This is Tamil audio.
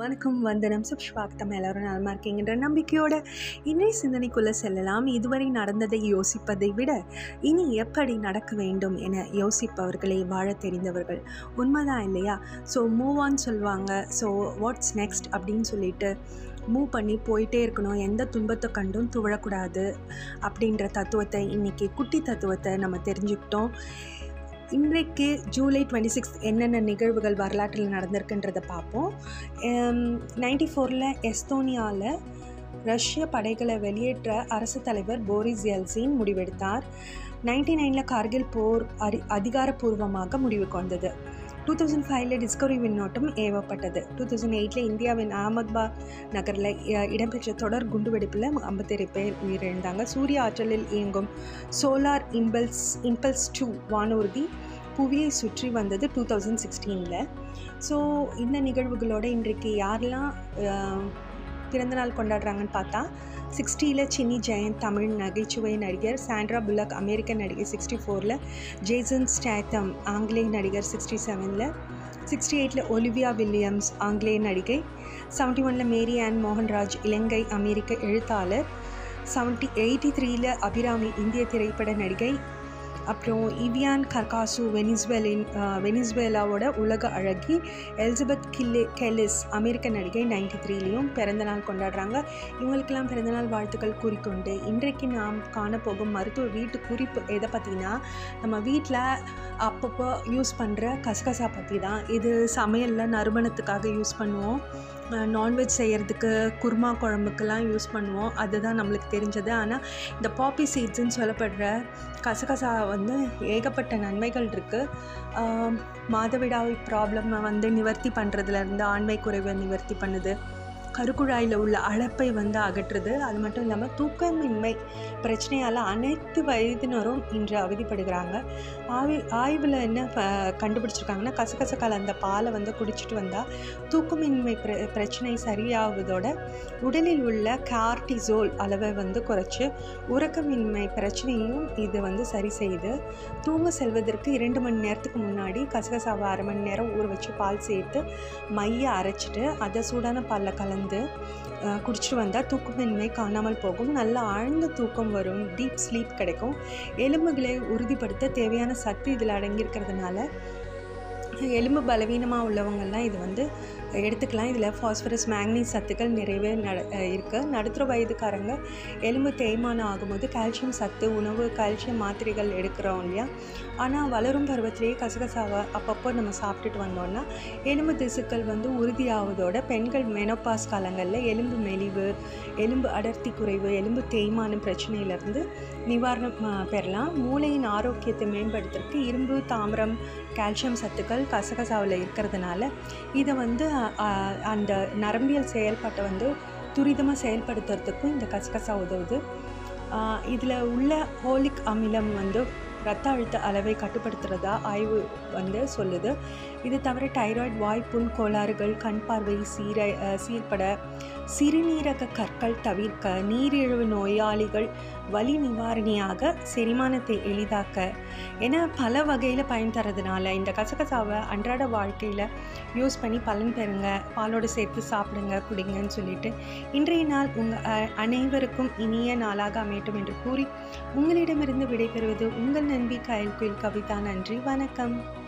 வணக்கம் வந்தனம் சுப்ஸ்வாக்தம். எல்லோரும் நலமா இருக்கீங்கன்ற நம்பிக்கையோட இன்றைய சிந்தனைக்குள்ளே செல்லலாம். இதுவரை நடந்ததை யோசிப்பதை விட இனி எப்படி நடக்க வேண்டும் என யோசிப்பவர்களே வாழ தெரிந்தவர்கள் உண்மைதான் இல்லையா? ஸோ மூவ் ஆன் சொல்லுவாங்க ஸோ வாட்ஸ் நெக்ஸ்ட் அப்படின்னு சொல்லிட்டு மூவ் பண்ணி போயிட்டே இருக்கணும். எந்த துன்பத்தை கண்டும் துவழக்கூடாது அப்படின்ற தத்துவத்தை இன்றைக்கி குட்டி தத்துவத்தை நம்ம தெரிஞ்சுக்கிட்டோம். இன்றைக்கு ஜூலை டுவெண்ட்டி சிக்ஸ் என்னென்ன நிகழ்வுகள் வரலாற்றில் நடந்திருக்குன்றதை பார்ப்போம். நைன்டி ஃபோரில் எஸ்தோனியாவில் ரஷ்ய படைகளை வெளியேற்ற அரசு தலைவர் போரிஸ் எல்சின் முடிவெடுத்தார். நைன்டி நைனில் கார்கில் போர் அரி அதிகாரப்பூர்வமாக முடிவுக்கு வந்தது டூ தௌசண்ட் ஃபைவ்ல டிஸ்கவரி விண்ணோட்டம் ஏவப்பட்டது. டூ தௌசண்ட் எயிட்டில் இந்தியாவின் அகமதாபாத் நகரில் இடம்பெற்ற தொடர் குண்டுவெடிப்பில் ஐம்பத்தேழு பேர் உயிரிழந்தாங்க. சூரிய ஆற்றலில் இயங்கும் சோலார் இம்பல்ஸ் இம்பல்ஸ் டூ வானூர்தி புவியை சுற்றி வந்தது டூ தௌசண்ட் சிக்ஸ்டீனில் ஸோ இந்த நிகழ்வுகளோட இன்றைக்கு யாரெல்லாம் பிறந்தநாள் கொண்டாடுறாங்கன்னு பார்த்தா சிக்ஸ்டியில் சின்னி ஜெயந்த் தமிழ் நகைச்சுவை நடிகர் சாண்ட்ரா புல்லக் அமெரிக்க நடிகர் சிக்ஸ்டி ஃபோரில் ஜேசன் ஸ்டாத்தம் ஆங்கிலேய நடிகர் சிக்ஸ்டி செவனில் சிக்ஸ்டி எயிட்டில் ஒலிவியா வில்லியம்ஸ் ஆங்கிலேய நடிகை செவன்ட்டி ஒனில் மேரி ஆன் மோகன்ராஜ் இலங்கை அமெரிக்க எழுத்தாளர் செவன்ட்டி எயிட்டி த்ரீயில் அபிராமி இந்திய திரைப்பட நடிகை அப்புறம் இவியான் கர்காசு வெனிஸ்வேலின் வெனிஸ்வேலாவோட உலக அழகி எலிசபெத் கில்லி கெலிஸ் அமெரிக்க நடிகை நைன்டி த்ரீலேயும் பிறந்தநாள் கொண்டாடுறாங்க. இவங்களுக்கெல்லாம் பிறந்தநாள் வாழ்த்துக்கள் கூறிக்கொண்டு இன்றைக்கு நாம் காணப்போகும் மருத்துவ வீட்டு குறிப்பு எதை பற்றினா நம்ம வீட்டில் அப்பப்போ யூஸ் பண்ணுற கசகசா பற்றி தான். இது சமையலில் நறுமணத்துக்காக யூஸ் பண்ணுவோம். நான்வெஜ் செய்கிறதுக்கு குருமா குழம்புக்கெல்லாம் யூஸ் பண்ணுவோம். அதுதான் நம்மளுக்கு தெரிஞ்சது. ஆனால் இந்த பாப்பி சீட்ஸுன்னு சொல்லப்படுற கசகசா வந்து ஏகப்பட்ட நன்மைகள் இருக்குது மாதவிடாய் ப்ராப்ளமை வந்து நிவர்த்தி பண்ணுறதுலேருந்து ஆண்மை குறைவை நிவர்த்தி பண்ணுது. கருக்குழாயில் உள்ள அழப்பை வந்து அகற்றுது. அது மட்டும் இல்லாமல் தூக்கமின்மை பிரச்சனையால் அனைத்து வயதினரும் இன்று அவதிப்படுகிறாங்க. ஆவி ஆய்வில் என்ன கண்டுபிடிச்சிருக்காங்கன்னா கசகச கலந்த பாலை வந்து குடிச்சிட்டு வந்தால் தூக்கமின்மை பிர பிரச்சனை சரியாவதோட உடலில் உள்ள கார்டிசோல் அளவை வந்து குறைச்சி உறக்கமின்மை பிரச்சனையும் இது வந்து சரி செய்யுது. தூங்க செல்வதற்கு இரண்டு மணி நேரத்துக்கு முன்னாடி கசகசாவை அரை மணி நேரம் ஊற வச்சு பால் சேர்த்து மைய அரைச்சிட்டு அதை சூடான பாலில் கலந்து வந்து குடிச்சிட்டு வந்தால் தூக்கமின்மை காணாமல் போகும். நல்ல ஆழ்ந்த தூக்கம் வரும். டீப் ஸ்லீப் கிடைக்கும். எலும்புகளை உறுதிப்படுத்த தேவையான சக்தி இதில் அடங்கியிருக்கிறதுனால எலும்பு பலவீனமாக உள்ளவங்கள்லாம் இது வந்து எடுத்துக்கலாம். இதில் ஃபாஸ்பரஸ் மேங்னீஸ் சத்துக்கள் நிறையவே நட இருக்குது நடுத்தர வயதுக்காரங்க எலும்பு தேய்மானம் ஆகும்போது கால்சியம் சத்து உணவு கால்சியம் மாத்திரைகள் எடுக்கிறோம் இல்லையா? ஆனால் வளரும் பருவத்திலேயே கசகசாவை அப்பப்போ நம்ம சாப்பிட்டுட்டு வந்தோம்னா எலும்பு திசுக்கள் வந்து உறுதியாவதோட பெண்கள் மெனோபாஸ் காலங்களில் எலும்பு மெலிவு எலும்பு அடர்த்தி குறைவு எலும்பு தேய்மானம் பிரச்சனையிலேருந்து நிவாரணம் பெறலாம். மூளையின் ஆரோக்கியத்தை மேம்படுத்துறதுக்கு இரும்பு தாமிரம் கால்சியம் சத்துக்கள் கசகசாவில் இருக்கிறதுனால இதை வந்து அந்த நரம்பியல் செயல்பாட்டை வந்து துரிதமாக செயல்படுத்துறதுக்கும் இந்த கசகசா உதவுது. இதில் உள்ள ஹோலிக் அமிலம் வந்து ரத்த அழுத்த அளவை கட்டுப்படுத்துகிறதா ஆய்வு வந்து சொல்லுது. இது தவிர டைராய்டு வாய்ப்புண் கோளாறுகள் கண் பார்வை சீர சீர்பட சிறுநீரக கற்கள் தவிர்க்க நீரிழிவு நோயாளிகள் வலி நிவாரணியாக செரிமானத்தை எளிதாக்க. என பல வகையில் பயன் தரதுனால இந்த கசகசாவை அன்றாட வாழ்க்கையில் யூஸ் பண்ணி பலன் பெறுங்க. பாலோடு சேர்த்து சாப்பிடுங்க குடிங்கன்னு சொல்லிட்டு இன்றைய நாள் உங்கள் அனைவருக்கும் இனிய நாளாக அமையட்டும் என்று கூறி உங்களிடமிருந்து விடைபெறுவது உங்கள் நண்பி கயல் குயில் கவிதா. நன்றி வணக்கம்.